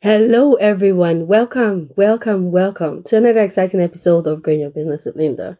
Hello, everyone. Welcome, welcome, welcome to another exciting episode of Growing Your Business with Linda.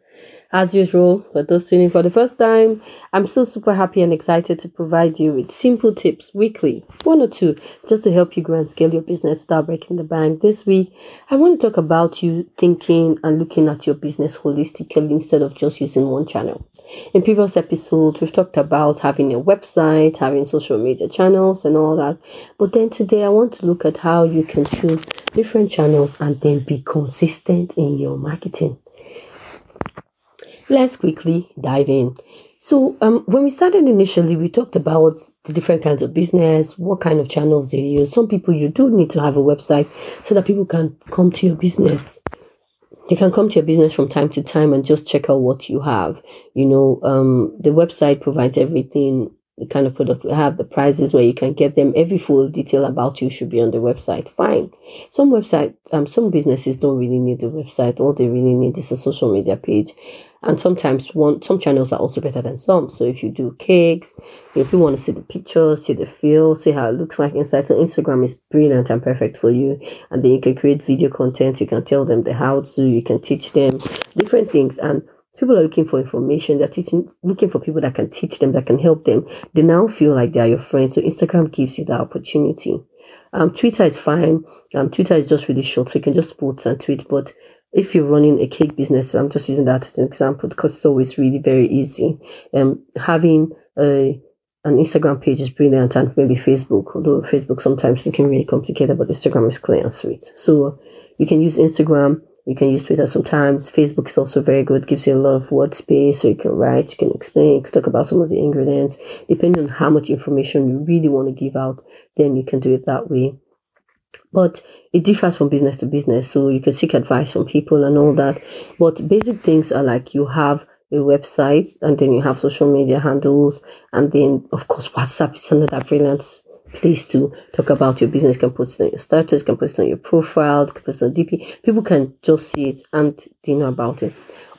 As usual, for those tuning for the first time, I'm so super happy and excited to provide you with simple tips weekly, one or two, just to help you grow and scale your business, start breaking the bank. This week, I want to talk about you thinking and looking at your business holistically instead of just using one channel. In previous episodes, we've talked about having a website, having social media channels, and all that. But then today, I want to look at how you can choose different channels and then be consistent in your marketing let's quickly dive in. So, um, when we started initially, we talked about the different kinds of business, what kind of channels they use. Some people you do need to have a website so that people can come to your business. They can come to your business from time to time and just check out what you have. You know, um, the website provides everything the kind of product we have, the prices where you can get them. Every full detail about you should be on the website. Fine. Some website, um, some businesses don't really need the website. All they really need is a social media page. And sometimes one, some channels are also better than some. So if you do cakes, if you want to see the pictures, see the feel, see how it looks like inside, so Instagram is brilliant and perfect for you. And then you can create video content. You can tell them the how to. You can teach them different things and people are looking for information they're teaching looking for people that can teach them that can help them they now feel like they are your friends so instagram gives you that opportunity um, twitter is fine um, twitter is just really short so you can just post and tweet but if you're running a cake business i'm just using that as an example because it's always really very easy um, having a an Instagram page is brilliant and maybe Facebook, although Facebook sometimes looking really complicated, but Instagram is clear and sweet. So you can use Instagram you can use Twitter sometimes. Facebook is also very good, gives you a lot of word space so you can write, you can explain, you can talk about some of the ingredients. Depending on how much information you really want to give out, then you can do it that way. But it differs from business to business, so you can seek advice from people and all that. But basic things are like you have a website and then you have social media handles and then of course WhatsApp is another brilliant place to talk about your business. You can put it on your status, can put it on your profile, can put it on DP. People can just see it and they know about it.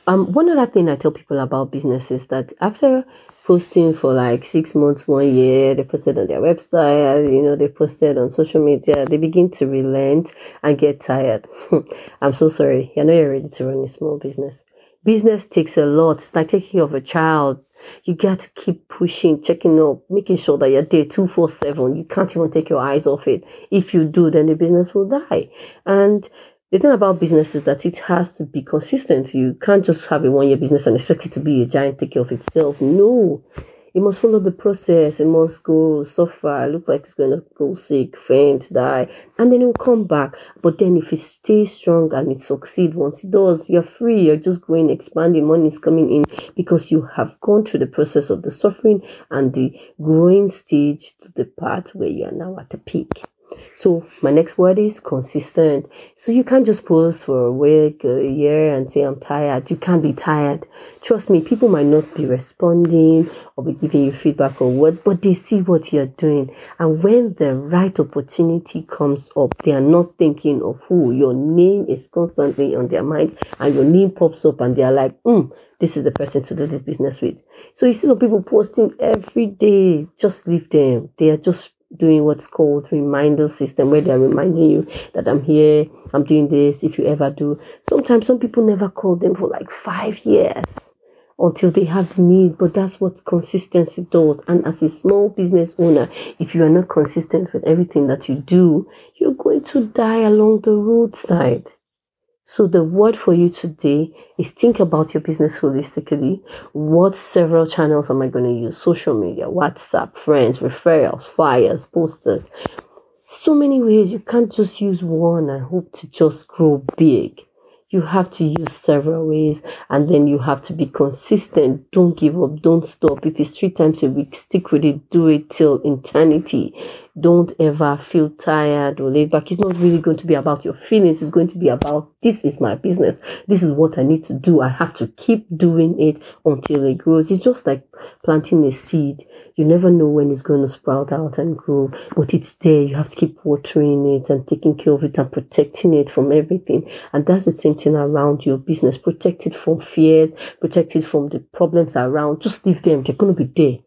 Um, one other thing I tell people about business is that after posting for like six months, one year, they posted on their website, you know, they posted on social media, they begin to relent and get tired. I'm so sorry. I know you're ready to run a small business. Business takes a lot. It's like taking care of a child. You got to keep pushing, checking up, making sure that you're there 247. You can't even take your eyes off it. If you do, then the business will die. And the thing about business is that it has to be consistent. You can't just have a one year business and expect it to be a giant take care of itself. No. It must follow the process. It must go suffer, look like it's going to go sick, faint, die, and then it will come back. But then if it stays strong and it succeeds once it does, you're free. You're just going, expanding, money is coming in because you have gone through the process of the suffering and the growing stage to the part where you are now at the peak. So my next word is consistent. So you can't just post for a week, a year, and say I'm tired. You can't be tired. Trust me, people might not be responding or be giving you feedback or words, but they see what you're doing. And when the right opportunity comes up, they are not thinking of who your name is constantly on their minds, and your name pops up, and they are like, hmm, this is the person to do this business with. So you see some people posting every day. Just leave them. They are just doing what's called reminder system where they're reminding you that I'm here, I'm doing this, if you ever do. Sometimes some people never call them for like five years until they have the need, but that's what consistency does. And as a small business owner, if you are not consistent with everything that you do, you're going to die along the roadside. So the word for you today is think about your business holistically. What several channels am I going to use? Social media, WhatsApp, friends, referrals, flyers, posters. So many ways. You can't just use one and hope to just grow big you have to use several ways and then you have to be consistent. Don't give up. Don't stop. If it's three times a week stick with it. Do it till eternity. Don't ever feel tired or laid back. It's not really going to be about your feelings. It's going to be about this is my business. This is what i need to do. I have to keep doing it until it grows. It's just like planting a seed. You never know when it's going to sprout out and grow but it's there. You have to keep watering it and taking care of it and protecting it from everything. And that's the same thing around your business protected from fears protected from the problems around just leave them they're going to be there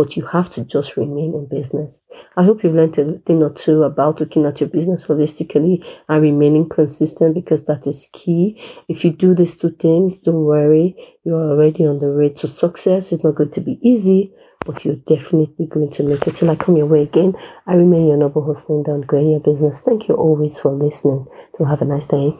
but you have to just remain in business. I hope you've learned a thing or two about looking at your business holistically and remaining consistent because that is key. If you do these two things, don't worry, you're already on the road to success. It's not going to be easy, but you're definitely going to make it. Till I come your way again, I remain your noble host, Linda, on growing your business. Thank you always for listening. So have a nice day.